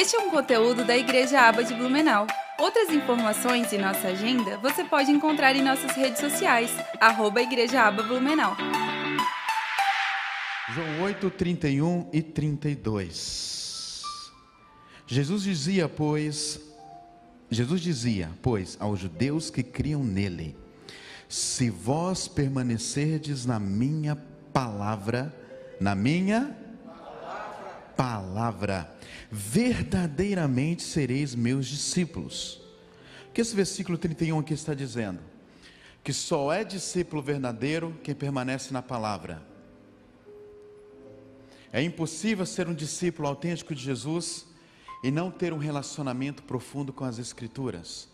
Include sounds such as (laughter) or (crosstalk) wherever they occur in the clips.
Este é um conteúdo da Igreja Aba de Blumenau. Outras informações e nossa agenda você pode encontrar em nossas redes sociais, arroba Igreja Aba Blumenau. João 8, 31 e 32. Jesus dizia, pois, Jesus dizia, pois, aos judeus que criam nele: Se vós permanecerdes na minha palavra, na minha palavra, palavra verdadeiramente sereis meus discípulos. O que esse versículo 31 aqui está dizendo? Que só é discípulo verdadeiro quem permanece na palavra. É impossível ser um discípulo autêntico de Jesus e não ter um relacionamento profundo com as Escrituras.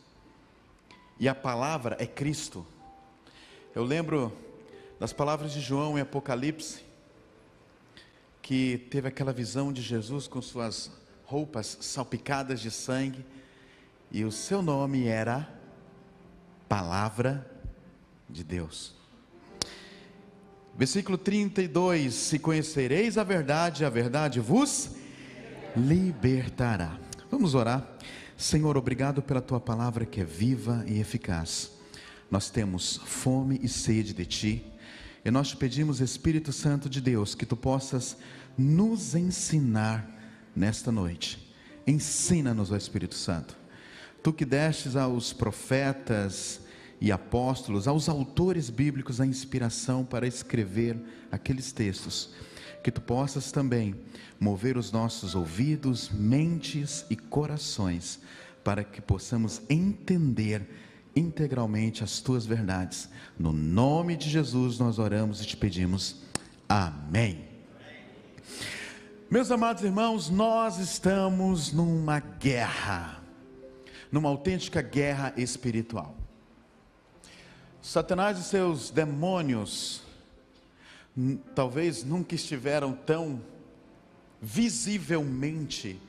E a palavra é Cristo. Eu lembro das palavras de João em Apocalipse, que teve aquela visão de Jesus com suas roupas salpicadas de sangue, e o seu nome era Palavra de Deus. Versículo 32: Se conhecereis a verdade, a verdade vos libertará. Vamos orar. Senhor, obrigado pela tua palavra que é viva e eficaz. Nós temos fome e sede de ti, e nós te pedimos, Espírito Santo de Deus, que tu possas nos ensinar nesta noite. Ensina-nos, ó Espírito Santo. Tu que destes aos profetas, e apóstolos, aos autores bíblicos a inspiração para escrever aqueles textos, que tu possas também mover os nossos ouvidos, mentes e corações, para que possamos entender integralmente as tuas verdades. No nome de Jesus nós oramos e te pedimos. Amém. Meus amados irmãos, nós estamos numa guerra, numa autêntica guerra espiritual. Satanás e seus demônios talvez nunca estiveram tão visivelmente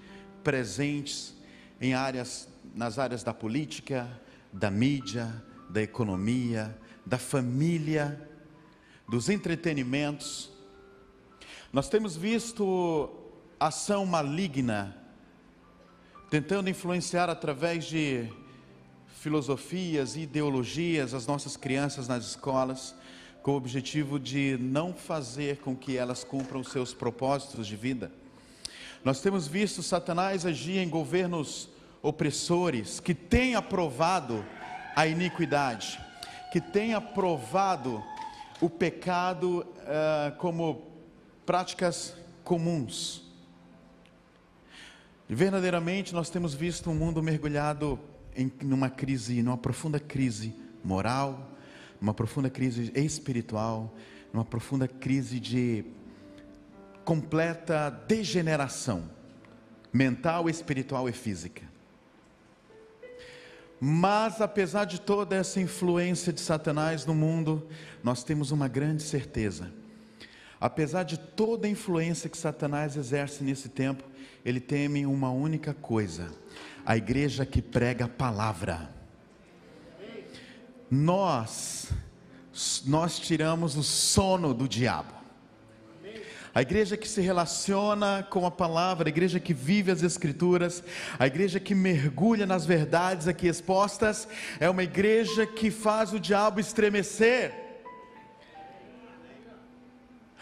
presentes em áreas nas áreas da política, da mídia, da economia, da família, dos entretenimentos. Nós temos visto ação maligna tentando influenciar através de filosofias e ideologias as nossas crianças nas escolas, com o objetivo de não fazer com que elas cumpram seus propósitos de vida. Nós temos visto Satanás agir em governos opressores que têm aprovado a iniquidade, que têm aprovado o pecado uh, como práticas comuns. Verdadeiramente nós temos visto um mundo mergulhado em numa crise, numa profunda crise moral, numa profunda crise espiritual, numa profunda crise de completa degeneração mental, espiritual e física. Mas apesar de toda essa influência de Satanás no mundo, nós temos uma grande certeza. Apesar de toda a influência que Satanás exerce nesse tempo, ele teme uma única coisa: a igreja que prega a palavra. Nós, nós tiramos o sono do diabo. A igreja que se relaciona com a palavra, a igreja que vive as Escrituras, a igreja que mergulha nas verdades aqui expostas, é uma igreja que faz o diabo estremecer.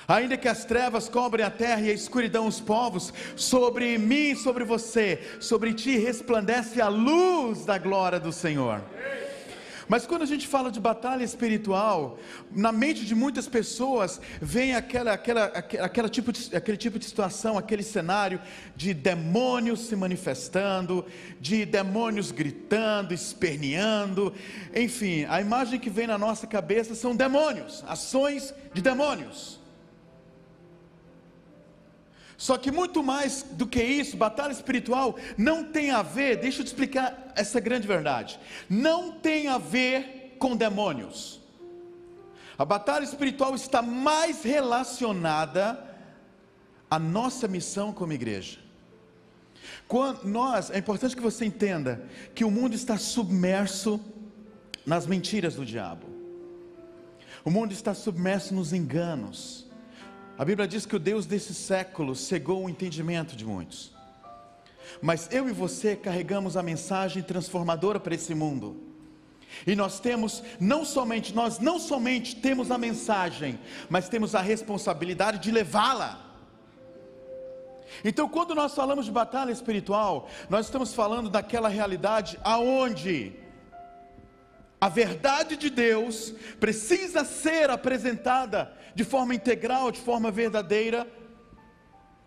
Ainda que as trevas cobrem a terra e a escuridão os povos, sobre mim sobre você, sobre ti resplandece a luz da glória do Senhor. Mas quando a gente fala de batalha espiritual, na mente de muitas pessoas vem aquela, aquela, aquela tipo de, aquele tipo de situação, aquele cenário de demônios se manifestando, de demônios gritando, esperneando, enfim, a imagem que vem na nossa cabeça são demônios, ações de demônios. Só que muito mais do que isso, batalha espiritual não tem a ver, deixa eu te explicar essa grande verdade. Não tem a ver com demônios. A batalha espiritual está mais relacionada à nossa missão como igreja. Quando nós, é importante que você entenda que o mundo está submerso nas mentiras do diabo. O mundo está submerso nos enganos. A Bíblia diz que o Deus desse século cegou o entendimento de muitos. Mas eu e você carregamos a mensagem transformadora para esse mundo. E nós temos não somente nós não somente temos a mensagem, mas temos a responsabilidade de levá-la. Então, quando nós falamos de batalha espiritual, nós estamos falando daquela realidade aonde a verdade de Deus precisa ser apresentada de forma integral, de forma verdadeira,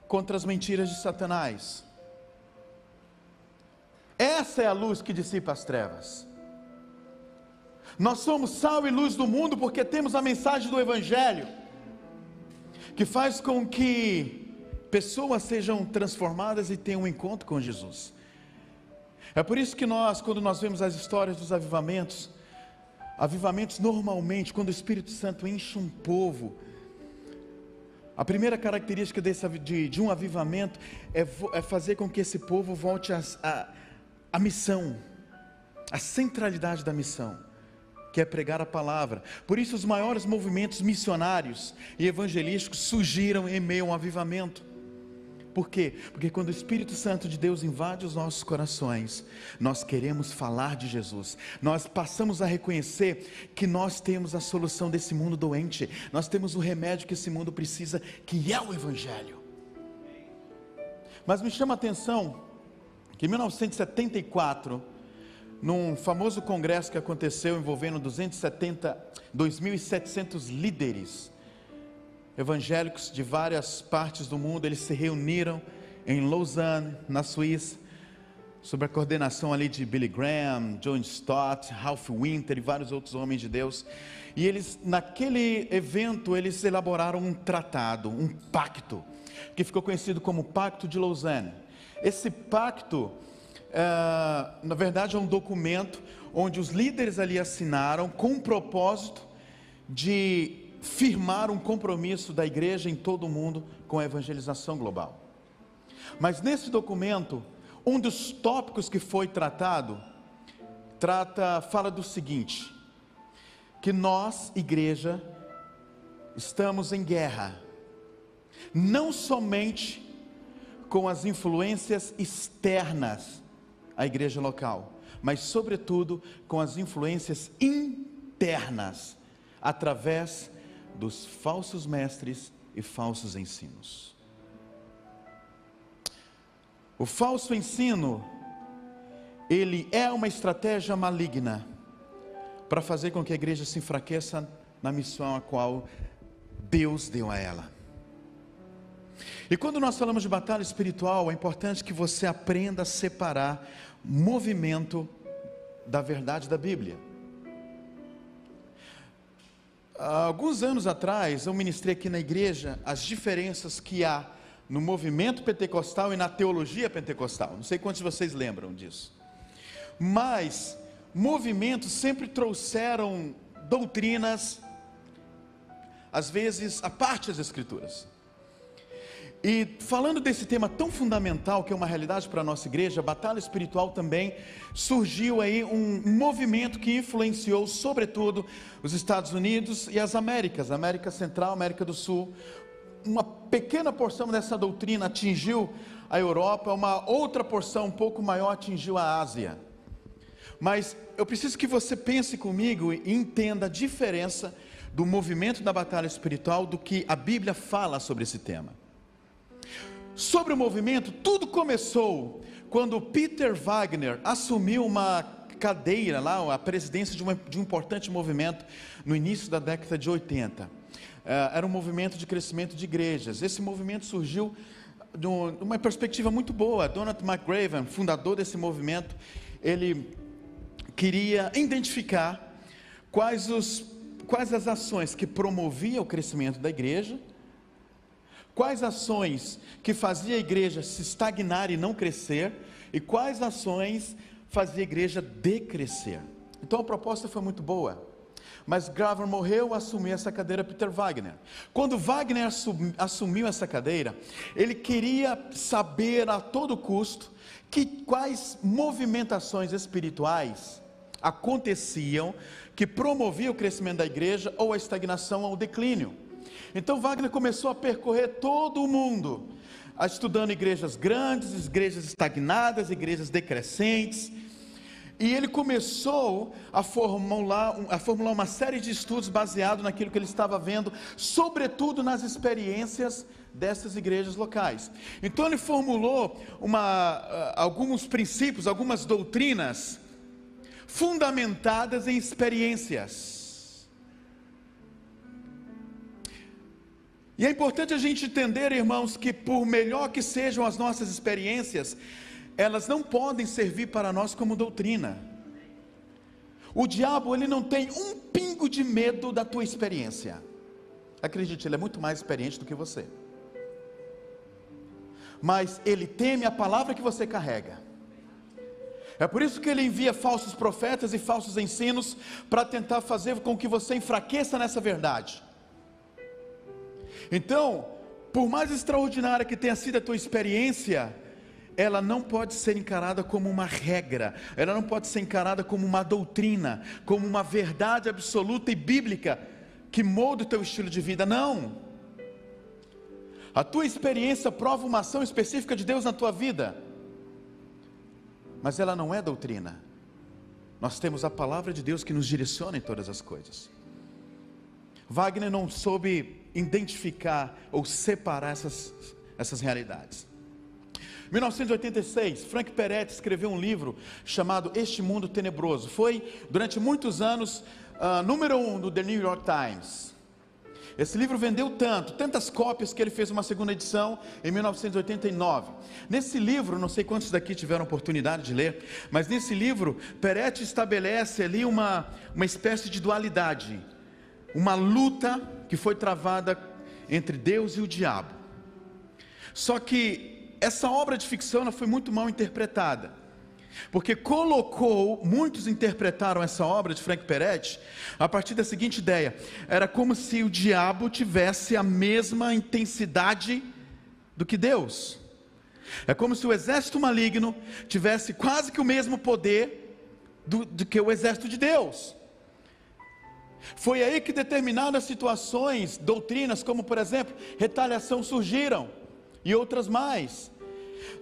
contra as mentiras de Satanás. Essa é a luz que dissipa as trevas. Nós somos sal e luz do mundo porque temos a mensagem do Evangelho, que faz com que pessoas sejam transformadas e tenham um encontro com Jesus. É por isso que nós, quando nós vemos as histórias dos avivamentos, avivamentos normalmente, quando o Espírito Santo enche um povo, a primeira característica desse, de, de um avivamento é, é, fazer com que esse povo volte a missão, a centralidade da missão, que é pregar a palavra. Por isso, os maiores movimentos missionários e evangelísticos surgiram em meio a um avivamento. Por quê? Porque quando o Espírito Santo de Deus invade os nossos corações, nós queremos falar de Jesus, nós passamos a reconhecer que nós temos a solução desse mundo doente, nós temos o remédio que esse mundo precisa, que é o Evangelho. Mas me chama a atenção que em 1974, num famoso congresso que aconteceu envolvendo 270, 2.700 líderes evangélicos de várias partes do mundo, eles se reuniram em Lausanne, na Suíça, sob a coordenação ali de Billy Graham, John Stott, Ralph Winter e vários outros homens de Deus. E eles, naquele evento, eles elaboraram um tratado, um pacto, que ficou conhecido como Pacto de Lausanne. Esse pacto, é, na verdade, é um documento onde os líderes ali assinaram com o propósito de firmar um compromisso da igreja em todo o mundo com a evangelização global. Mas nesse documento, um dos tópicos que foi tratado trata fala do seguinte: que nós, igreja, estamos em guerra, não somente com as influências externas à igreja local, mas, sobretudo, com as influências internas, através dos falsos mestres e falsos ensinos. O falso ensino, ele é uma estratégia maligna para fazer com que a igreja se enfraqueça na missão a qual Deus deu a ela. E quando nós falamos de batalha espiritual, é importante que você aprenda a separar movimento da verdade da Bíblia. Alguns anos atrás, eu ministrei aqui na igreja as diferenças que há no movimento pentecostal e na teologia pentecostal. Não sei quantos de vocês lembram disso. Mas movimentos sempre trouxeram doutrinas, às vezes, a parte das escrituras. E falando desse tema tão fundamental que é uma realidade para a nossa igreja, a batalha espiritual também surgiu aí um movimento que influenciou sobretudo os Estados Unidos e as Américas, América Central, América do Sul. Uma pequena porção dessa doutrina atingiu a Europa, uma outra porção um pouco maior atingiu a Ásia. Mas eu preciso que você pense comigo e entenda a diferença do movimento da batalha espiritual do que a Bíblia fala sobre esse tema. Sobre o movimento, tudo começou quando Peter Wagner assumiu uma cadeira lá, a presidência de, uma, de um importante movimento no início da década de 80. Eh, era um movimento de crescimento de igrejas. Esse movimento surgiu de uma perspectiva muito boa. Donald McGraven, fundador desse movimento, ele queria identificar quais, os, quais as ações que promoviam o crescimento da igreja Quais ações que fazia a igreja se estagnar e não crescer? E quais ações fazia a igreja decrescer? Então a proposta foi muito boa. Mas Graver morreu, assumiu essa cadeira Peter Wagner. Quando Wagner assumiu essa cadeira, ele queria saber a todo custo que quais movimentações espirituais aconteciam que promoviam o crescimento da igreja ou a estagnação ou o declínio. Então Wagner começou a percorrer todo o mundo, estudando igrejas grandes, igrejas estagnadas, igrejas decrescentes. E ele começou a formular, a formular uma série de estudos baseado naquilo que ele estava vendo, sobretudo nas experiências dessas igrejas locais. Então ele formulou uma, ah, alguns princípios, algumas doutrinas fundamentadas em experiências. E é importante a gente entender, irmãos, que por melhor que sejam as nossas experiências, elas não podem servir para nós como doutrina. O diabo, ele não tem um pingo de medo da tua experiência. Acredite, ele é muito mais experiente do que você. Mas ele teme a palavra que você carrega. É por isso que ele envia falsos profetas e falsos ensinos para tentar fazer com que você enfraqueça nessa verdade. Então, por mais extraordinária que tenha sido a tua experiência, ela não pode ser encarada como uma regra, ela não pode ser encarada como uma doutrina, como uma verdade absoluta e bíblica que molda o teu estilo de vida. Não. A tua experiência prova uma ação específica de Deus na tua vida mas ela não é doutrina. Nós temos a palavra de Deus que nos direciona em todas as coisas. Wagner não soube identificar ou separar essas, essas realidades. 1986, Frank Peretti escreveu um livro chamado Este Mundo Tenebroso. Foi, durante muitos anos, uh, número um do The New York Times. Esse livro vendeu tanto, tantas cópias que ele fez uma segunda edição em 1989. Nesse livro, não sei quantos daqui tiveram oportunidade de ler, mas nesse livro, Peretti estabelece ali uma, uma espécie de dualidade, uma luta que foi travada entre Deus e o diabo. Só que essa obra de ficção foi muito mal interpretada porque colocou, muitos interpretaram essa obra de Frank Peretti a partir da seguinte ideia: era como se o diabo tivesse a mesma intensidade do que Deus. É como se o exército maligno tivesse quase que o mesmo poder do, do que o exército de Deus. Foi aí que determinadas situações, doutrinas, como por exemplo, retaliação surgiram e outras mais.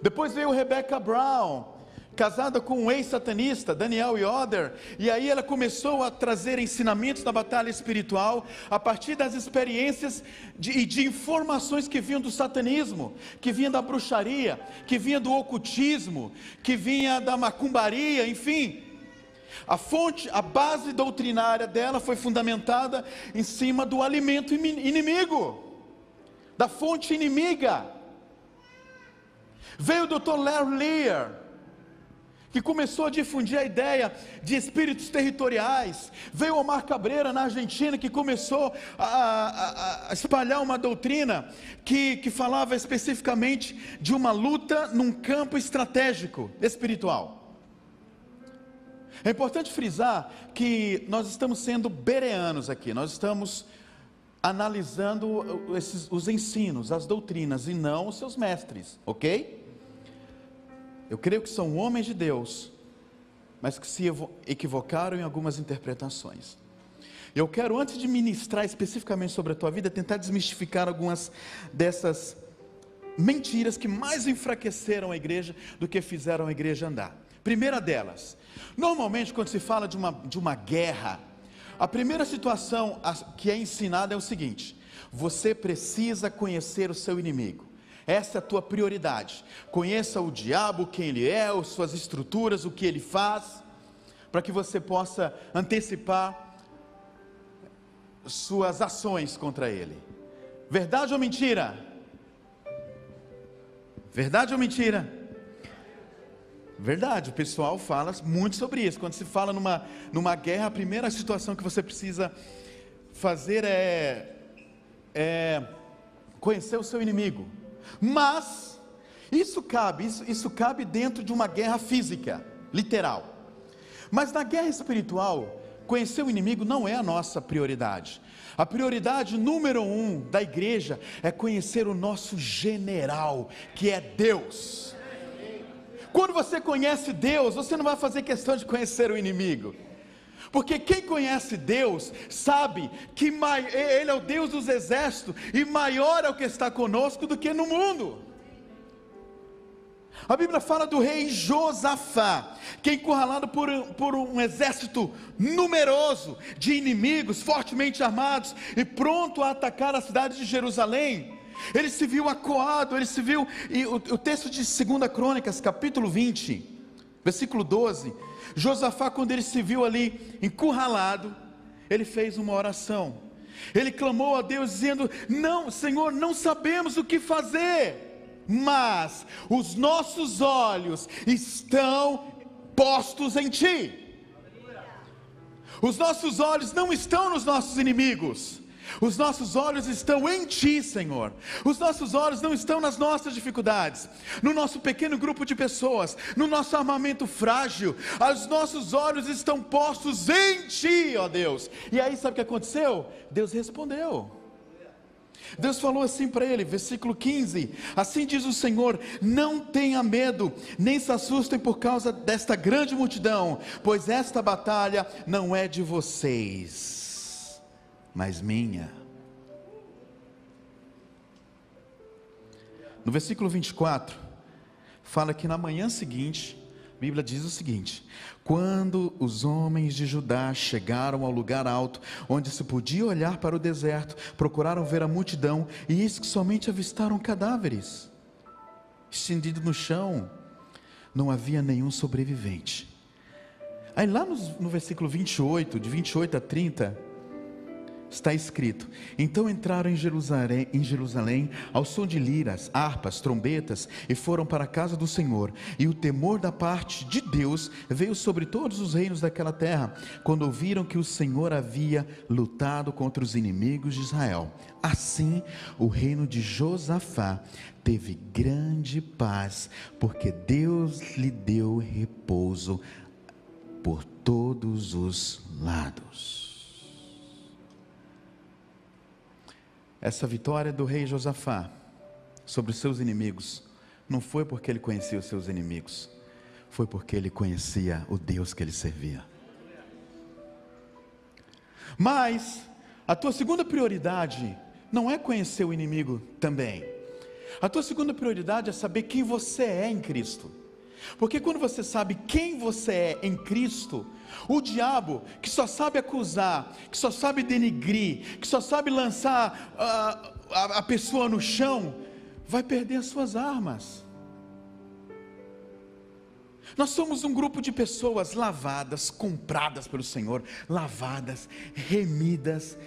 Depois veio Rebecca Brown, casada com um ex-satanista, Daniel Yoder, e aí ela começou a trazer ensinamentos da batalha espiritual a partir das experiências de, e de informações que vinham do satanismo, que vinham da bruxaria, que vinham do ocultismo, que vinha da macumbaria, enfim. A fonte, a base doutrinária dela foi fundamentada em cima do alimento inimigo, da fonte inimiga. Veio o Dr. Larry Lear, que começou a difundir a ideia de espíritos territoriais. Veio Omar Cabreira na Argentina, que começou a, a, a espalhar uma doutrina que, que falava especificamente de uma luta num campo estratégico espiritual. É importante frisar que nós estamos sendo bereanos aqui, nós estamos analisando esses, os ensinos, as doutrinas e não os seus mestres, ok? Eu creio que são homens de Deus, mas que se equivocaram em algumas interpretações. Eu quero, antes de ministrar especificamente sobre a tua vida, tentar desmistificar algumas dessas mentiras que mais enfraqueceram a igreja do que fizeram a igreja andar. Primeira delas, normalmente quando se fala de uma, de uma guerra, a primeira situação que é ensinada é o seguinte: você precisa conhecer o seu inimigo. Essa é a tua prioridade. Conheça o diabo, quem ele é, as suas estruturas, o que ele faz, para que você possa antecipar suas ações contra ele. Verdade ou mentira? Verdade ou mentira? Verdade, o pessoal fala muito sobre isso. Quando se fala numa, numa guerra, a primeira situação que você precisa fazer é, é conhecer o seu inimigo. Mas isso cabe, isso, isso cabe dentro de uma guerra física, literal. Mas na guerra espiritual, conhecer o inimigo não é a nossa prioridade. A prioridade número um da igreja é conhecer o nosso general, que é Deus. Quando você conhece Deus, você não vai fazer questão de conhecer o inimigo. Porque quem conhece Deus sabe que Ele é o Deus dos exércitos e maior é o que está conosco do que no mundo. A Bíblia fala do rei Josafá, que é encurralado por, por um exército numeroso de inimigos fortemente armados e pronto a atacar a cidade de Jerusalém. Ele se viu acuado, ele se viu, e o, o texto de 2 Crônicas, capítulo 20, versículo 12, Josafá, quando ele se viu ali encurralado, ele fez uma oração. Ele clamou a Deus dizendo: Não, Senhor, não sabemos o que fazer mas os nossos olhos estão postos em Ti. Os nossos olhos não estão nos nossos inimigos. Os nossos olhos estão em Ti, Senhor. Os nossos olhos não estão nas nossas dificuldades, no nosso pequeno grupo de pessoas, no nosso armamento frágil. Os nossos olhos estão postos em Ti, ó Deus. E aí, sabe o que aconteceu? Deus respondeu. Deus falou assim para ele, versículo 15: Assim diz o Senhor: Não tenha medo, nem se assustem por causa desta grande multidão, pois esta batalha não é de vocês, mas minha. No versículo 24, fala que na manhã seguinte, a Bíblia diz o seguinte: quando os homens de Judá chegaram ao lugar alto, onde se podia olhar para o deserto, procuraram ver a multidão, e eis que somente avistaram cadáveres, estendidos no chão, não havia nenhum sobrevivente. Aí lá no, no versículo 28, de 28 a 30, está escrito: Então entraram em Jerusalém, em Jerusalém ao som de liras, harpas, trombetas, e foram para a casa do Senhor. E o temor da parte de Deus veio sobre todos os reinos daquela terra, quando ouviram que o Senhor havia lutado contra os inimigos de Israel. Assim, o reino de Josafá teve grande paz, porque Deus lhe deu repouso por todos os lados. Essa vitória do rei Josafá sobre os seus inimigos não foi porque ele conhecia os seus inimigos, foi porque ele conhecia o Deus que ele servia. Mas a tua segunda prioridade não é conhecer o inimigo também. A tua segunda prioridade é saber quem você é em Cristo. Porque quando você sabe quem você é em Cristo, o diabo, que só sabe acusar, que só sabe denigrir, que só sabe lançar uh, a, a pessoa no chão, vai perder as suas armas. Nós somos um grupo de pessoas lavadas, compradas pelo Senhor, lavadas, remidas,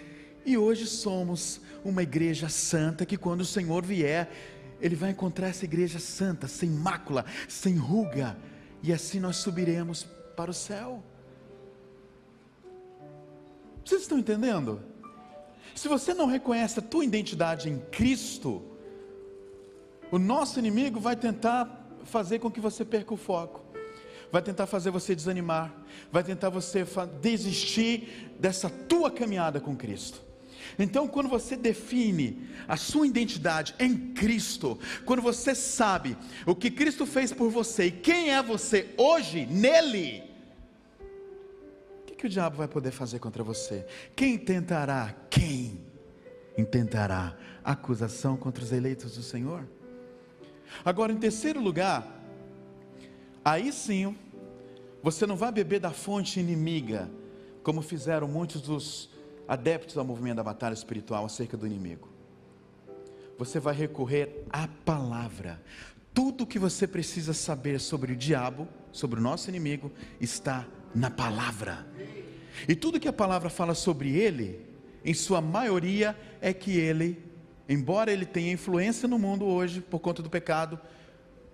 e hoje somos uma igreja santa que quando o Senhor vier, ele vai encontrar essa igreja santa, sem mácula, sem ruga, e assim nós subiremos para o céu. Vocês estão entendendo? Se você não reconhece a tua identidade em Cristo, o nosso inimigo vai tentar fazer com que você perca o foco, vai tentar fazer você desanimar, vai tentar você desistir dessa tua caminhada com Cristo. Então, quando você define a sua identidade em Cristo, quando você sabe o que Cristo fez por você e quem é você hoje nele, o que, que o diabo vai poder fazer contra você? Quem tentará? Quem intentará acusação contra os eleitos do Senhor? Agora, em terceiro lugar, aí sim, você não vai beber da fonte inimiga, como fizeram muitos dos adeptos ao movimento da batalha espiritual acerca do inimigo. Você vai recorrer à palavra. Tudo o que você precisa saber sobre o diabo, sobre o nosso inimigo, está na palavra. E tudo que a palavra fala sobre ele, em sua maioria, é que ele, embora ele tenha influência no mundo hoje por conta do pecado,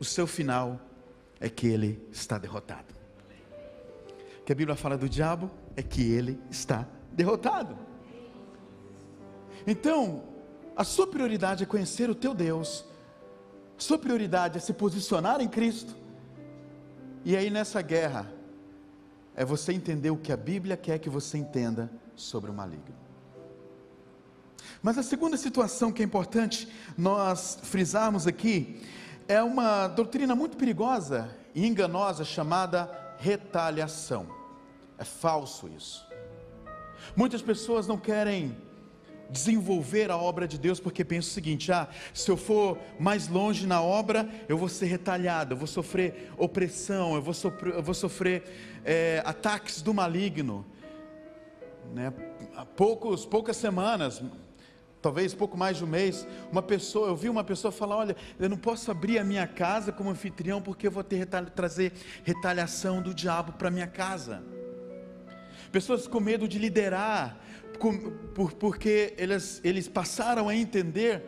o seu final é que ele está derrotado. O que a Bíblia fala do diabo é que ele está derrotado. Então, a sua prioridade é conhecer o teu Deus, a sua prioridade é se posicionar em Cristo, e aí nessa guerra, é você entender o que a Bíblia quer que você entenda sobre o maligno. Mas a segunda situação que é importante nós frisarmos aqui é uma doutrina muito perigosa e enganosa chamada retaliação. É falso isso. Muitas pessoas não querem desenvolver a obra de Deus porque pensa o seguinte: ah, se eu for mais longe na obra, eu vou ser retalhado, eu vou sofrer opressão, eu vou sofrer, eu vou sofrer é, ataques do maligno. Né? Há poucos, poucas semanas, talvez pouco mais de um mês, uma pessoa, eu vi uma pessoa falar: olha, eu não posso abrir a minha casa como anfitrião porque eu vou ter trazer retaliação do diabo para minha casa. Pessoas com medo de liderar, por, porque eles, eles passaram a entender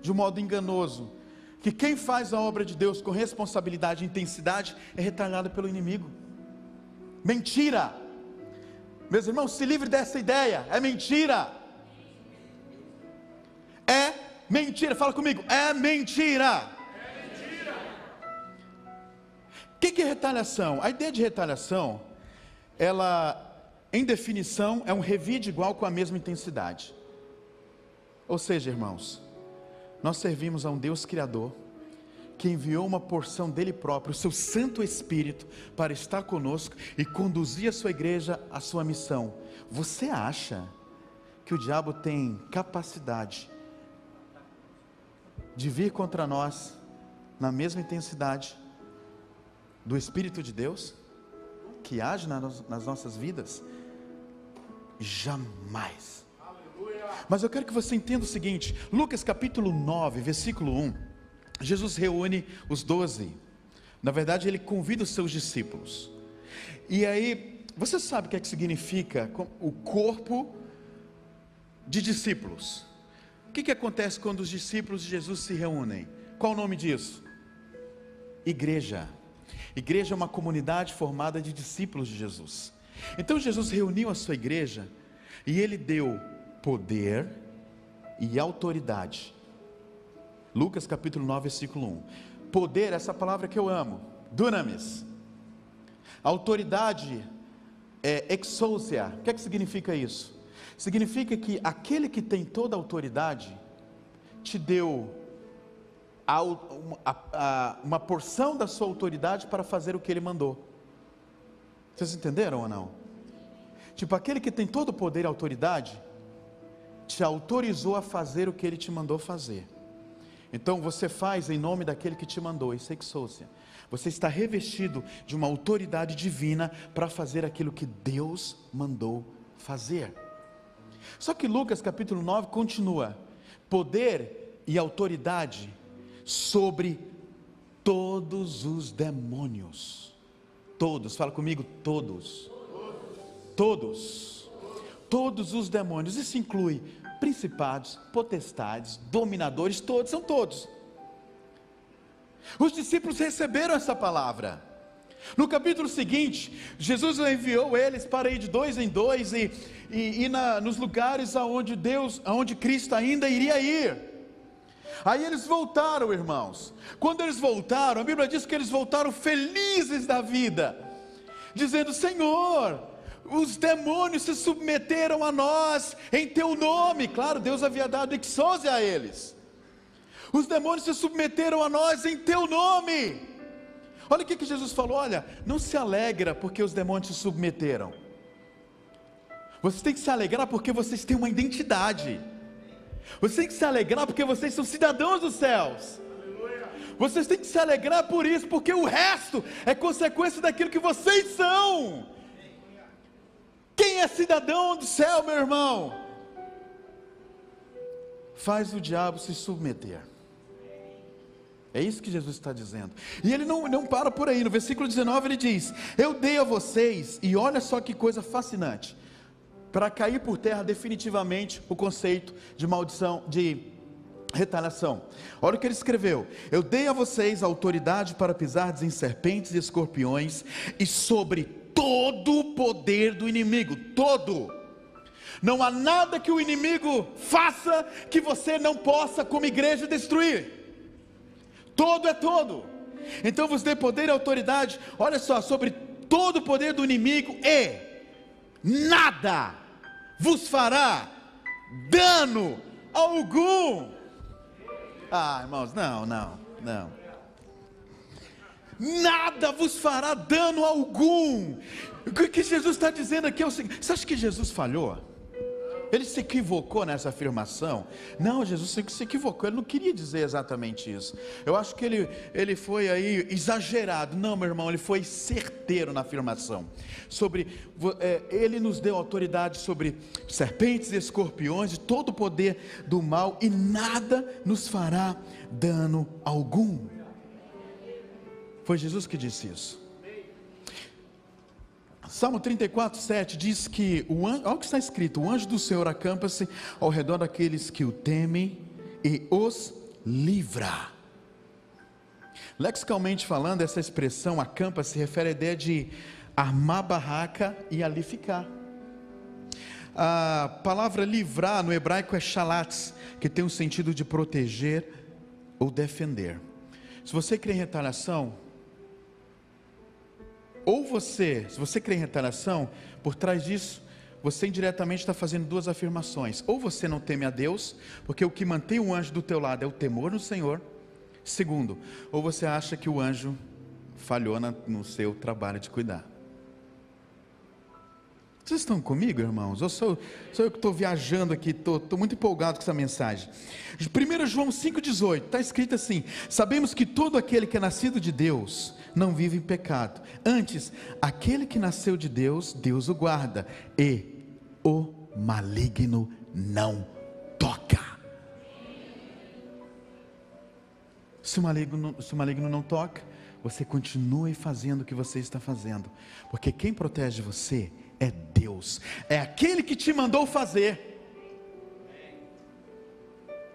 de um modo enganoso que quem faz a obra de Deus com responsabilidade e intensidade é retalhado pelo inimigo. Mentira! Meus irmãos, se livre dessa ideia, é mentira. É mentira, fala comigo, é mentira. É mentira. O que, que é retaliação? A ideia de retaliação, ela em definição, é um revide igual com a mesma intensidade. Ou seja, irmãos, nós servimos a um Deus Criador, que enviou uma porção dele próprio, o seu Santo Espírito, para estar conosco e conduzir a sua igreja à sua missão. Você acha que o diabo tem capacidade de vir contra nós na mesma intensidade do Espírito de Deus, que age nas nossas vidas? Jamais. Mas eu quero que você entenda o seguinte: Lucas capítulo 9, versículo 1. Jesus reúne os doze. Na verdade, ele convida os seus discípulos. E aí, você sabe o que é que significa o corpo de discípulos? O que, que acontece quando os discípulos de Jesus se reúnem? Qual o nome disso? Igreja. Igreja é uma comunidade formada de discípulos de Jesus. Então Jesus reuniu a sua igreja e ele deu poder e autoridade. Lucas capítulo 9, versículo 1. Poder, essa palavra que eu amo, dunamis. Autoridade é exousia. O que é que significa isso? Significa que aquele que tem toda a autoridade te deu uma porção da sua autoridade para fazer o que ele mandou. Vocês entenderam ou não? Tipo, aquele que tem todo o poder e autoridade, te autorizou a fazer o que ele te mandou fazer. Então você faz em nome daquele que te mandou, isso é exousia. Você está revestido de uma autoridade divina para fazer aquilo que Deus mandou fazer. Só que Lucas capítulo 9 continua: poder e autoridade sobre todos os demônios Todos, fala comigo, todos. Todos. Todos os demônios. Isso inclui principados, potestades, dominadores, todos, são todos. Os discípulos receberam essa palavra. No capítulo seguinte, Jesus enviou eles para ir de dois em dois e, e, e na, nos lugares aonde Deus, aonde Cristo ainda iria ir. Aí eles voltaram, irmãos. Quando eles voltaram, a Bíblia diz que eles voltaram felizes da vida, dizendo: Senhor, os demônios se submeteram a nós em teu nome. Claro, Deus havia dado exose a eles. Os demônios se submeteram a nós em teu nome. Olha o que, que Jesus falou: olha, não se alegra porque os demônios se submeteram. Vocês têm que se alegrar porque vocês têm uma identidade. Vocês têm que se alegrar porque vocês são cidadãos dos céus. Vocês têm que se alegrar por isso, porque o resto é consequência daquilo que vocês são. Quem é cidadão do céu, meu irmão? Faz o diabo se submeter. É isso que Jesus está dizendo. E ele não, não para por aí. No versículo 19 ele diz: Eu dei a vocês, e olha só que coisa fascinante para cair por terra definitivamente o conceito de maldição, de retaliação. Olha o que ele escreveu: Eu dei a vocês autoridade para pisar em serpentes e escorpiões e sobre todo o poder do inimigo, todo. Não há nada que o inimigo faça que você não possa, como igreja, destruir. Todo é todo. Então você tem poder e autoridade, olha só, sobre todo o poder do inimigo e nada vos fará dano algum. Ah, irmãos, não, não, não. Nada vos fará dano algum. O que Jesus está dizendo aqui é o seguinte: você acha que Jesus falhou? Ele se equivocou nessa afirmação? Não, Jesus se equivocou, ele não queria dizer exatamente isso. Eu acho que ele, ele foi aí exagerado. Não, meu irmão, ele foi certeiro na afirmação. Sobre, é, ele nos deu autoridade sobre serpentes e escorpiões, de todo o poder do mal, e nada nos fará dano algum. Foi Jesus que disse isso. Salmo 34, 7 diz que, o anjo, olha o que está escrito: o anjo do Senhor acampa-se ao redor daqueles que o temem e os livra. Lexicalmente falando, essa expressão acampa se refere à ideia de armar barraca e ali ficar. A palavra livrar no hebraico é shalatz, que tem o sentido de proteger ou defender. Se você crê em retaliação, ou você, se você crê em retaliação, por trás disso, você indiretamente está fazendo duas afirmações. Ou você não teme a Deus, porque o que mantém o anjo do teu lado é o temor no Senhor. Segundo, ou você acha que o anjo falhou no seu trabalho de cuidar. Vocês estão comigo, irmãos? Ou sou, sou eu que estou viajando aqui, estou, estou muito empolgado com essa mensagem. 1 João 5,18, está escrito assim: Sabemos que todo aquele que é nascido de Deus não vive em pecado. Antes, aquele que nasceu de Deus, Deus o guarda, e o maligno não toca. Se o maligno, se o maligno não toca, você continue fazendo o que você está fazendo, porque quem protege você é Deus, é aquele que te mandou fazer.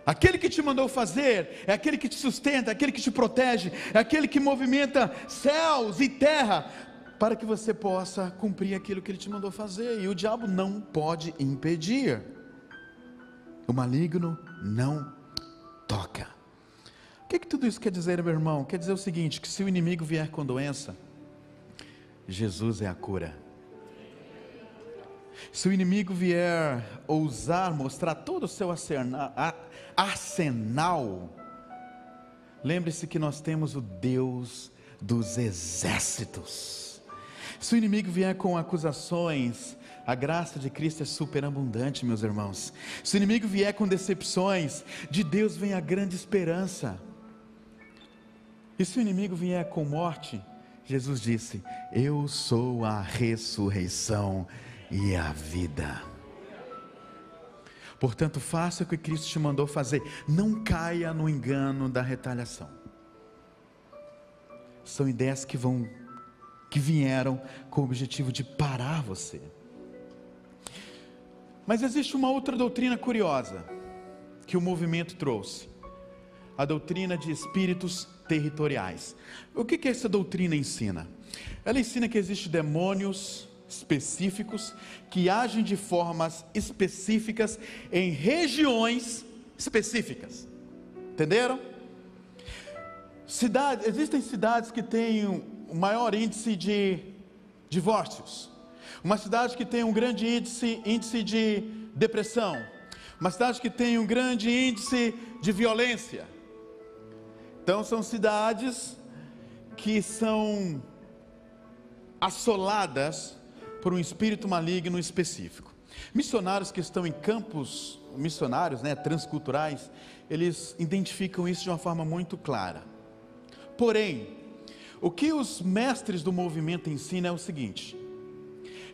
Aquele que te mandou fazer, é aquele que te sustenta, é aquele que te protege, é aquele que movimenta céus e terra, para que você possa cumprir aquilo que ele te mandou fazer, e o diabo não pode impedir. O maligno não toca. O que, que tudo isso quer dizer, meu irmão? Quer dizer o seguinte: que se o inimigo vier com doença, Jesus é a cura. Se o inimigo vier ousar mostrar todo o seu arsenal, lembre-se que nós temos o Deus dos exércitos. Se o inimigo vier com acusações, a graça de Cristo é superabundante, meus irmãos. Se o inimigo vier com decepções, de Deus vem a grande esperança. E se o inimigo vier com morte, Jesus disse: Eu sou a ressurreição e a vida. Portanto, faça o que Cristo te mandou fazer. Não caia no engano da retaliação. São ideias que vão que vieram com o objetivo de parar você. Mas existe uma outra doutrina curiosa que o movimento trouxe. A doutrina de espíritos territoriais. O que, que essa doutrina ensina? Ela ensina que existem demônios específicos que agem de formas específicas em regiões específicas. Entenderam? Cidade, existem cidades que têm o maior índice de divórcios. Uma cidade que tem um grande índice, índice de depressão. Uma cidade que tem um grande índice de violência. Então são cidades que são assoladas por um espírito maligno específico. Missionários que estão em campos missionários, né, transculturais, eles identificam isso de uma forma muito clara. Porém, o que os mestres do movimento ensinam é o seguinte: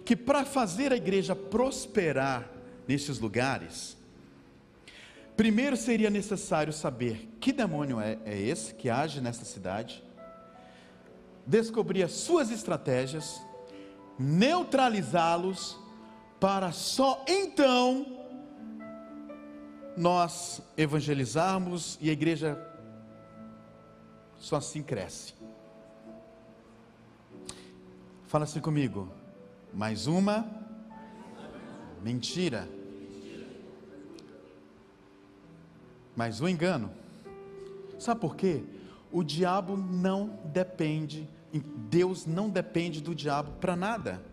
que para fazer a igreja prosperar nesses lugares, primeiro seria necessário saber que demônio é, é esse que age nessa cidade, descobrir as suas estratégias, neutralizá-los, para só então nós evangelizarmos e a igreja só assim cresce. Fala assim comigo. Mais uma mentira. Mais um engano. Sabe por quê? O diabo não depende Deus não depende do diabo para nada.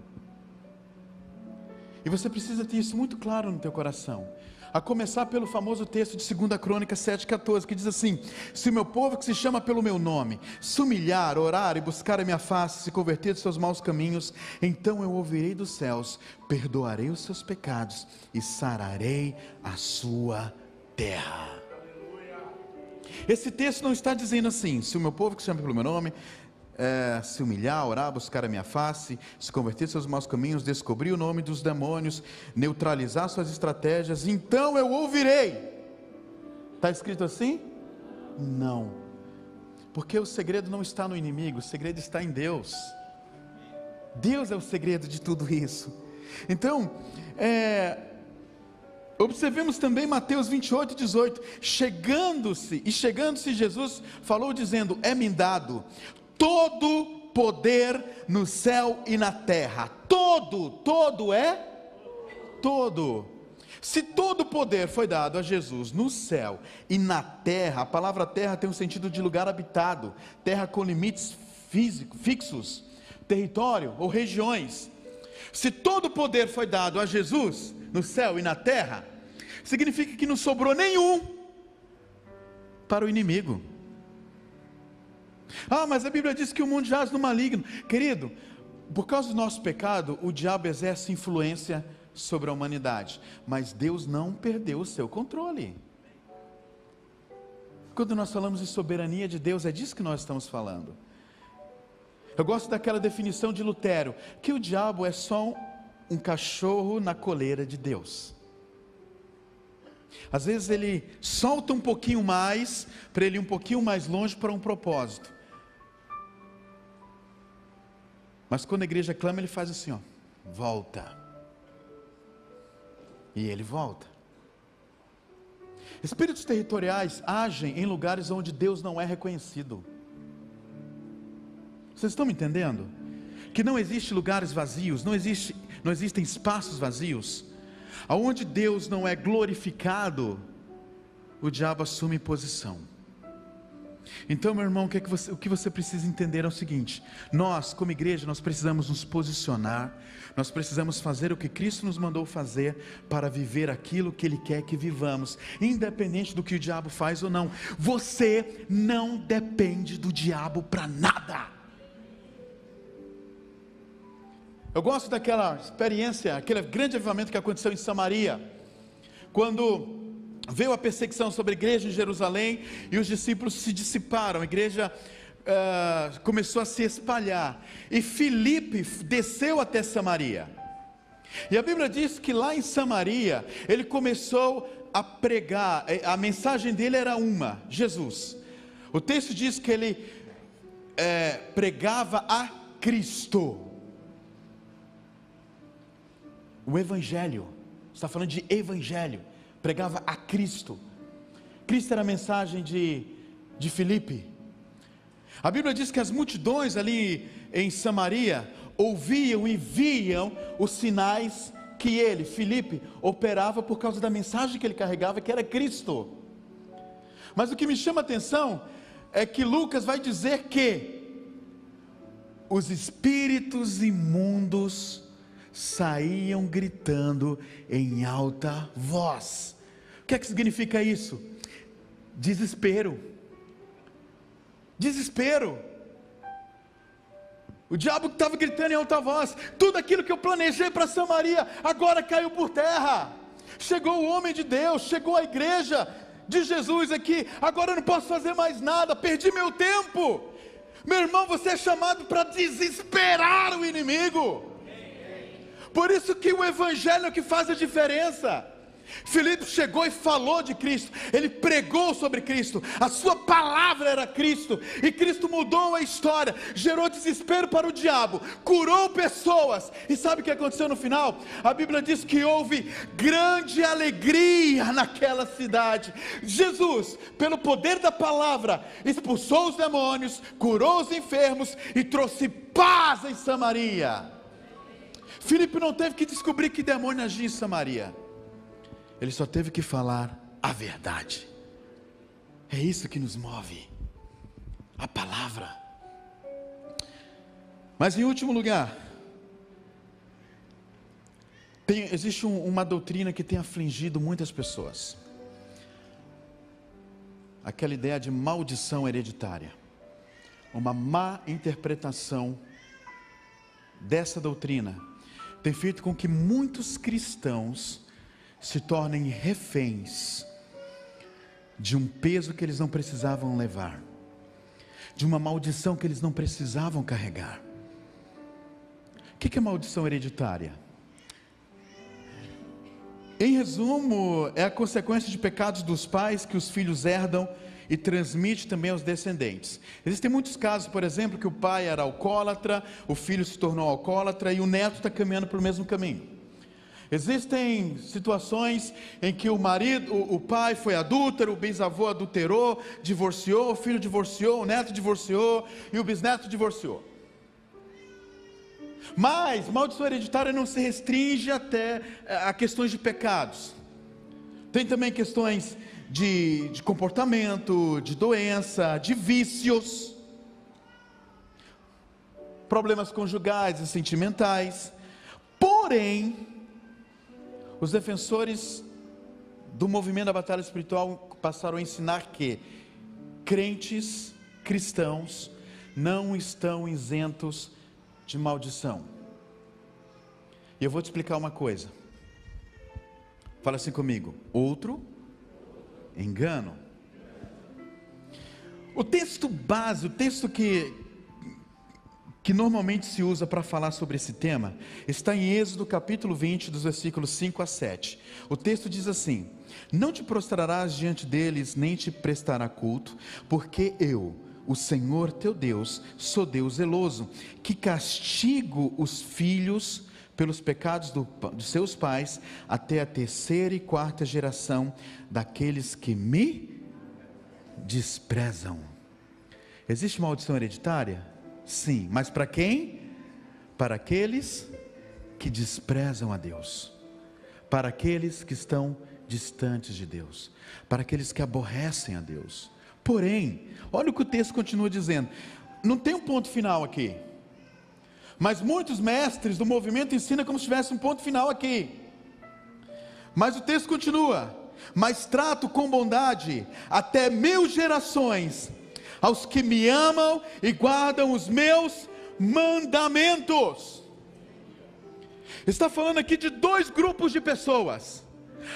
E você precisa ter isso muito claro no teu coração. A começar pelo famoso texto de 2 Crônica 7,14, que diz assim: Se o meu povo que se chama pelo meu nome se humilhar, orar e buscar a minha face, se converter dos seus maus caminhos, então eu ouvirei dos céus, perdoarei os seus pecados e sararei a sua terra. Esse texto não está dizendo assim: se o meu povo que se chama pelo meu nome é, se humilhar, orar, buscar a minha face, se converter seus maus caminhos, descobrir o nome dos demônios, neutralizar suas estratégias, então eu ouvirei. Está escrito assim? Não. Porque o segredo não está no inimigo, o segredo está em Deus. Deus é o segredo de tudo isso. Então, é, observemos também Mateus 28, 18. Chegando-se, e chegando-se Jesus falou dizendo: É-me dado todo poder no céu e na terra. Todo, todo é todo. Se todo poder foi dado a Jesus no céu e na terra, a palavra terra tem um sentido de lugar habitado, terra com limites físicos, fixos, território ou regiões. Se todo poder foi dado a Jesus no céu e na terra, significa que não sobrou nenhum para o inimigo. Ah, mas a Bíblia diz que o mundo jaz no maligno. Querido, por causa do nosso pecado, o diabo exerce influência sobre a humanidade, mas Deus não perdeu o seu controle. Quando nós falamos de soberania de Deus, é disso que nós estamos falando. Eu gosto daquela definição de Lutero, que o diabo é só um cachorro na coleira de Deus. Às vezes ele solta um pouquinho mais, para ele ir um pouquinho mais longe para um propósito. Mas quando a igreja clama, ele faz assim: ó, volta. E ele volta. Espíritos territoriais agem em lugares onde Deus não é reconhecido. Vocês estão me entendendo? Que não existe lugares vazios, não, existe, não existem espaços vazios. Aonde Deus não é glorificado, o diabo assume posição. Então, meu irmão, o que, é que você, o que você precisa entender é o seguinte: nós, como igreja, nós precisamos nos posicionar, nós precisamos fazer o que Cristo nos mandou fazer para viver aquilo que Ele quer que vivamos, independente do que o diabo faz ou não. Você não depende do diabo para nada. Eu gosto daquela experiência, aquele grande avivamento que aconteceu em Samaria, quando veio a perseguição sobre a igreja em Jerusalém e os discípulos se dissiparam, a igreja uh, começou a se espalhar. E Filipe desceu até Samaria. E a Bíblia diz que lá em Samaria ele começou a pregar, eh, a mensagem dele era uma: Jesus. O texto diz que ele é, pregava a Cristo. O Evangelho, está falando de Evangelho pregava a Cristo. Cristo era a mensagem de, de Filipe. A Bíblia diz que as multidões ali em Samaria ouviam e viam os sinais que ele, Filipe, operava por causa da mensagem que ele carregava, que era Cristo. Mas o que me chama a atenção é que Lucas vai dizer que os espíritos imundos saíam gritando em alta voz. O que é que significa isso? Desespero. Desespero. O diabo que estava gritando em alta voz: tudo aquilo que eu planejei para Samaria agora caiu por terra. Chegou o homem de Deus, chegou a igreja de Jesus aqui. Agora eu não posso fazer mais nada, perdi meu tempo. Meu irmão, você é chamado para desesperar o inimigo. Por isso que o evangelho é que faz a diferença. Filipe chegou e falou de Cristo, ele pregou sobre Cristo, a sua palavra era Cristo, e Cristo mudou a história, gerou desespero para o diabo, curou pessoas, e sabe o que aconteceu no final? A Bíblia diz que houve grande alegria naquela cidade. Jesus, pelo poder da palavra, expulsou os demônios, curou os enfermos e trouxe paz em Samaria. Filipe não teve que descobrir que demônio agia em Samaria. Ele só teve que falar a verdade. É isso que nos move. A palavra. Mas em último lugar, Tem, existe um, uma doutrina que tem afligido muitas pessoas. Aquela ideia de maldição hereditária. Uma má interpretação dessa doutrina tem feito com que muitos cristãos se tornem reféns de um peso que eles não precisavam levar, de uma maldição que eles não precisavam carregar. O que é maldição hereditária? Em resumo, é a consequência de pecados dos pais que os filhos herdam e transmite também aos descendentes. Existem muitos casos, por exemplo, que o pai era alcoólatra, o filho se tornou alcoólatra e o neto está caminhando para o mesmo caminho. Existem situações em que o marido, o, o pai foi adúltero, o bisavô adulterou, divorciou, o filho divorciou, o neto divorciou e o bisneto divorciou. Mas maldição hereditária não se restringe até eh, a questões de pecados. Tem também questões de, de comportamento, de doença, de vícios, problemas conjugais e sentimentais. Porém, os defensores do movimento da batalha espiritual passaram a ensinar que crentes cristãos não estão isentos de maldição. E eu vou te explicar uma coisa. Fala assim comigo. Outro engano. O texto base, o texto que, que normalmente se usa para falar sobre esse tema, está em Êxodo capítulo 20, dos versículos 5 a 7. O texto diz assim: Não te prostrarás diante deles, nem te prestará culto, porque eu, o Senhor teu Deus, sou Deus zeloso, que castigo os filhos pelos pecados do, dos seus pais até a terceira e quarta geração daqueles que me desprezam. Existe maldição hereditária? Sim, mas para quem? Para aqueles que desprezam a Deus, para aqueles que estão distantes de Deus, para aqueles que aborrecem a Deus. Porém, olha o que o texto continua dizendo. Não tem um ponto final aqui. Mas muitos mestres do movimento ensinam como se tivesse um ponto final aqui. Mas o texto continua: Mas trato com bondade até mil gerações aos que me amam e guardam os meus mandamentos. Está falando aqui de dois grupos de pessoas: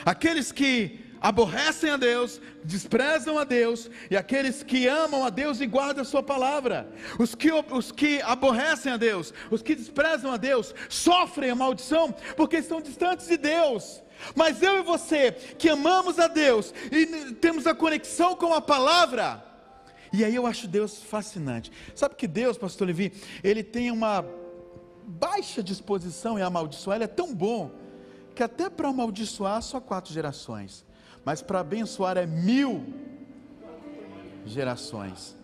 aqueles que aborrecem a Deus, desprezam a Deus, e aqueles que amam a Deus e guardam a Sua palavra. Os que, os que aborrecem a Deus, os que desprezam a Deus, sofrem a maldição porque estão distantes de Deus. Mas eu e você, que amamos a Deus e temos a conexão com a palavra, e aí eu acho Deus fascinante. Sabe que Deus, pastor Levi, ele tem uma baixa disposição em amaldiçoar, ele é tão bom que até para amaldiçoar só quatro gerações mas para abençoar é mil gerações.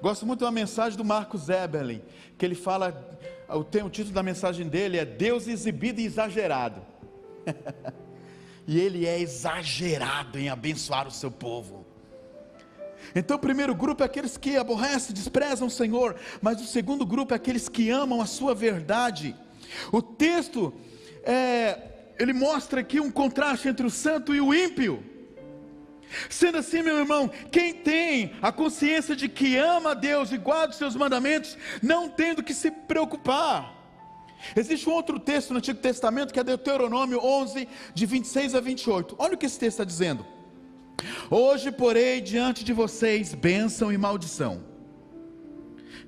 Gosto muito da mensagem do Marcos Eberlin, que ele fala, o, o título da mensagem dele é Deus exibido e exagerado. (laughs) e ele é exagerado em abençoar o seu povo. Então, o primeiro grupo é aqueles que aborrecem, desprezam o Senhor, mas o segundo grupo é aqueles que amam a sua verdade. O texto, é, ele mostra aqui um contraste entre o santo e o ímpio. Sendo assim, meu irmão, quem tem a consciência de que ama a Deus e guarda os seus mandamentos, não tem do que se preocupar. Existe um outro texto no Antigo Testamento que é Deuteronômio 11, de 26 a 28. Olha o que esse texto está dizendo: Hoje porei diante de vocês bênção e maldição.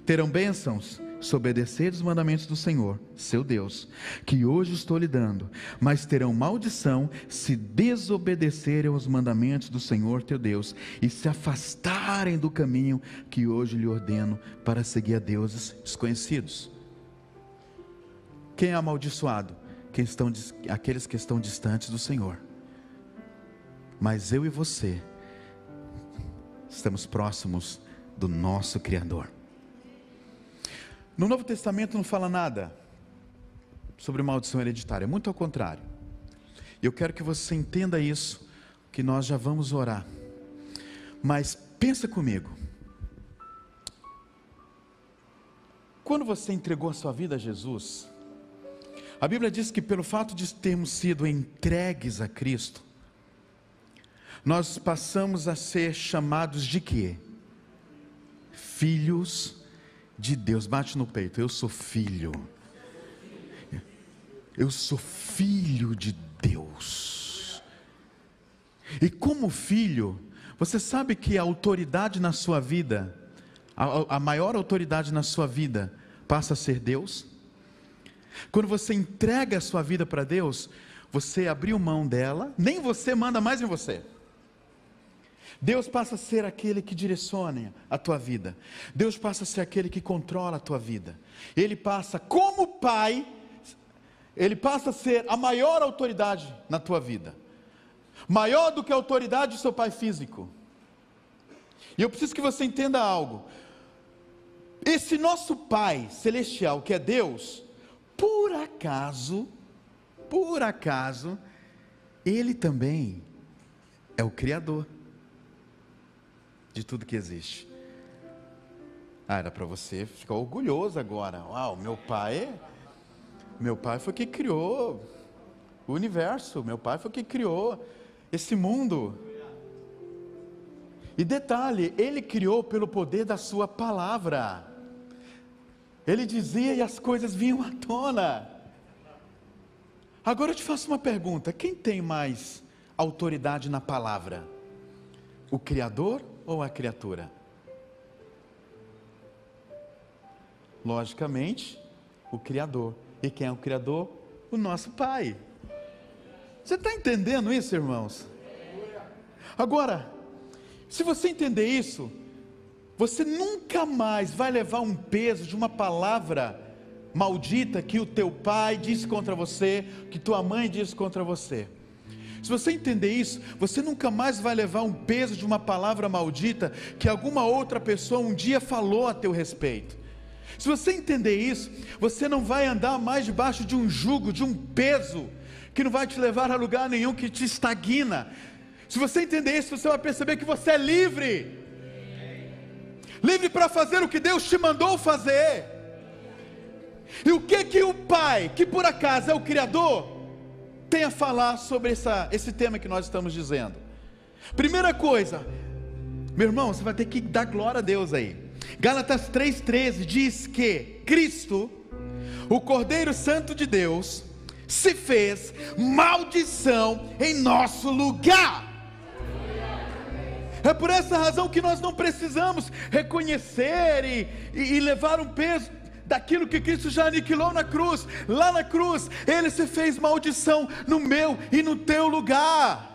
Terão bênçãos se obedecer os mandamentos do Senhor, seu Deus, que hoje estou lhe dando, mas terão maldição se desobedecerem aos mandamentos do Senhor, teu Deus, e se afastarem do caminho que hoje lhe ordeno para seguir a deuses desconhecidos. Quem é amaldiçoado? Quem estão, aqueles que estão distantes do Senhor. Mas eu e você estamos próximos do nosso Criador. No Novo Testamento não fala nada sobre maldição hereditária, muito ao contrário. Eu quero que você entenda isso, que nós já vamos orar. Mas pensa comigo. Quando você entregou a sua vida a Jesus, A Bíblia diz que pelo fato de termos sido entregues a Cristo, nós passamos a ser chamados de quê? Filhos de Deus. Bate no peito, eu sou filho. Eu sou filho de Deus. E como filho, você sabe que a autoridade na sua vida, a, a maior autoridade na sua vida, passa a ser Deus? Quando você entrega a sua vida para Deus, você abriu mão dela, nem você manda mais em você. Deus passa a ser aquele que direciona a tua vida. Deus passa a ser aquele que controla a tua vida. Ele passa, como pai, ele passa a ser a maior autoridade na tua vida. Maior do que a autoridade do seu pai físico. E eu preciso que você entenda algo. Esse nosso pai celestial, que é Deus, por acaso, por acaso, ele também é o Criador de tudo que existe. Ah, era para você ficar orgulhoso agora. Uau, meu pai, meu pai foi que criou o universo, meu pai foi que criou esse mundo. E detalhe, ele criou pelo poder da sua palavra. Ele dizia e as coisas vinham à tona. Agora eu te faço uma pergunta: quem tem mais autoridade na palavra? O Criador ou a criatura? Logicamente, o Criador. E quem é o Criador? O nosso Pai. Você está entendendo isso, irmãos? Agora, se você entender isso, você nunca mais vai levar um peso de uma palavra maldita que o teu pai disse contra você, que tua mãe disse contra você. Se você entender isso, você nunca mais vai levar um peso de uma palavra maldita que alguma outra pessoa um dia falou a teu respeito. Se você entender isso, você não vai andar mais debaixo de um jugo, de um peso, que não vai te levar a lugar nenhum, que te estagna. Se você entender isso, você vai perceber que você é livre livre para fazer o que Deus te mandou fazer. E o que que o Pai, que por acaso é o Criador, tem a falar sobre essa, esse tema que nós estamos dizendo? Primeira coisa, meu irmão, você vai ter que dar glória a Deus aí. Gálatas 3,13 diz que Cristo, o Cordeiro Santo de Deus, se fez maldição em nosso lugar. É por essa razão que nós não precisamos reconhecer e, e, e levar um peso daquilo que Cristo já aniquilou na cruz. Lá na cruz, Ele se fez maldição no meu e no teu lugar.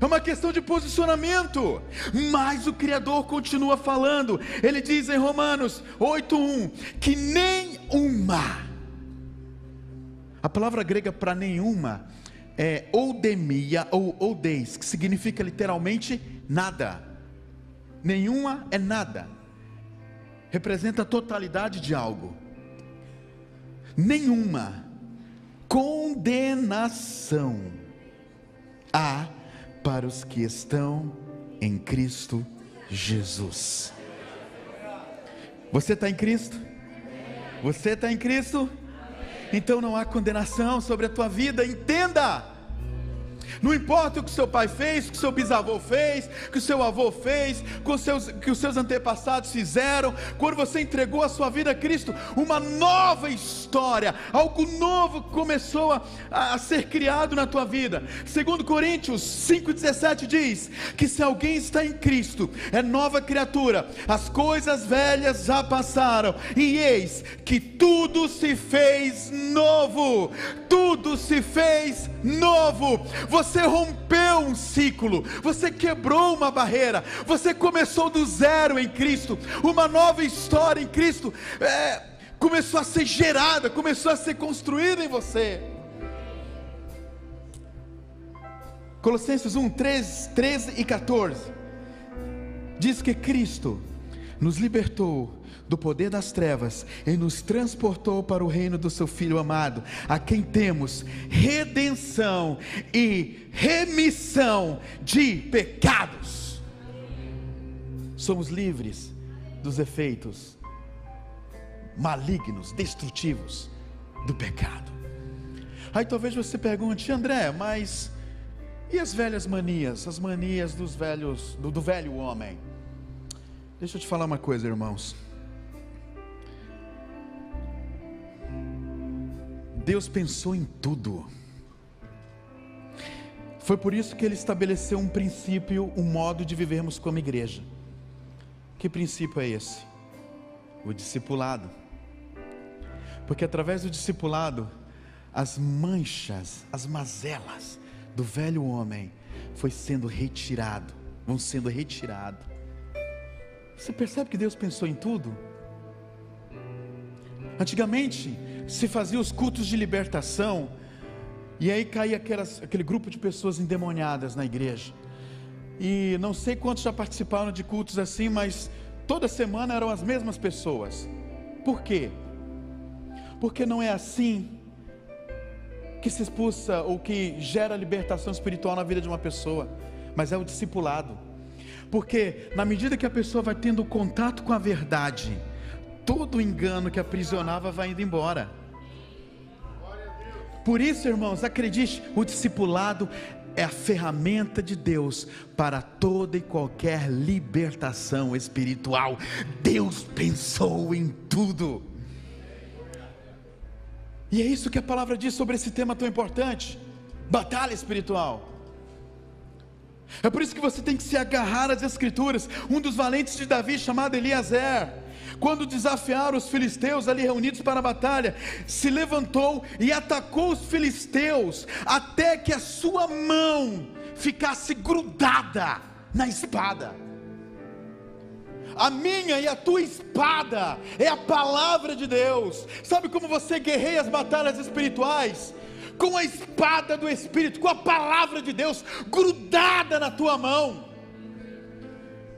É uma questão de posicionamento. Mas o Criador continua falando. Ele diz em Romanos 8:1 que nem uma. A palavra grega para nenhuma é oudemia ou oudeis, que significa literalmente nada. Nenhuma é nada. Representa a totalidade de algo. Nenhuma condenação há para os que estão em Cristo Jesus. Você está em Cristo? Você está em Cristo? Então não há condenação sobre a tua vida, entenda. Não importa o que seu pai fez, o que seu bisavô fez, o que seu avô fez, o seus, que os seus antepassados fizeram, quando você entregou a sua vida a Cristo, uma nova história, algo novo começou a, a ser criado na tua vida. Segundo Coríntios 5,17 diz que se alguém está em Cristo, é nova criatura, as coisas velhas já passaram, e eis que tudo se fez novo, tudo se fez novo. Você você rompeu um ciclo, você quebrou uma barreira, você começou do zero em Cristo, uma nova história em Cristo é, começou a ser gerada, começou a ser construída em você. Colossenses 1, 13, 13 e 14 diz que Cristo nos libertou do poder das trevas e nos transportou para o reino do seu Filho amado, a quem temos redenção e remissão de pecados. Somos livres dos efeitos malignos, destrutivos do pecado. Aí talvez você pergunte, André, mas e as velhas manias, as manias dos velhos, do, do velho homem? Deixa eu te falar uma coisa, irmãos. Deus pensou em tudo. Foi por isso que ele estabeleceu um princípio, um modo de vivermos como igreja. Que princípio é esse? O discipulado. Porque através do discipulado, as manchas, as mazelas do velho homem foi sendo retirado, vão sendo retirado. Você percebe que Deus pensou em tudo? Antigamente se fazia os cultos de libertação e aí caía aquelas, aquele grupo de pessoas endemoniadas na igreja. E não sei quantos já participaram de cultos assim, mas toda semana eram as mesmas pessoas. Por quê? Porque não é assim que se expulsa ou que gera libertação espiritual na vida de uma pessoa, mas é o discipulado. Porque na medida que a pessoa vai tendo contato com a verdade, todo engano que aprisionava vai indo embora. Por isso, irmãos, acredite, o discipulado é a ferramenta de Deus para toda e qualquer libertação espiritual. Deus pensou em tudo. E é isso que a palavra diz sobre esse tema tão importante: batalha espiritual. É por isso que você tem que se agarrar às Escrituras. Um dos valentes de Davi, chamado Eliezer, quando desafiaram os filisteus ali reunidos para a batalha, se levantou e atacou os filisteus, até que a sua mão ficasse grudada na espada a minha e a tua espada é a palavra de Deus. Sabe como você guerreia as batalhas espirituais? Com a espada do Espírito, com a palavra de Deus grudada na tua mão.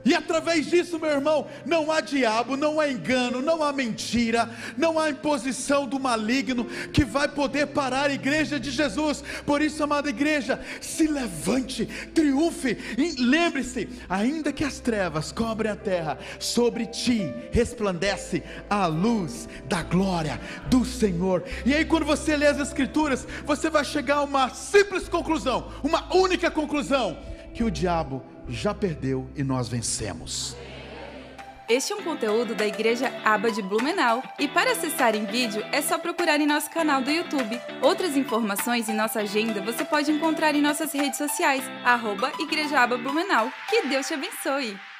E através disso, meu irmão, não há diabo, não há engano, não há mentira, não há imposição do maligno que vai poder parar a igreja de Jesus. Por isso, amada igreja, se levante, triunfe lembre-se: ainda que as trevas cobrem a terra, sobre ti resplandece a luz da glória do Senhor. E aí, quando você lê as Escrituras, você vai chegar a uma simples conclusão, uma única conclusão: que o diabo já perdeu e nós vencemos. Este é um conteúdo da Igreja Aba de Blumenau e para acessar em vídeo é só procurar em nosso canal do YouTube. Outras informações e nossa agenda você pode encontrar em nossas redes sociais, arroba Igreja Aba Blumenau. Que Deus te abençoe!